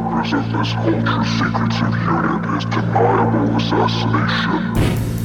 purpose of this ultra-secretive unit is deniable assassination.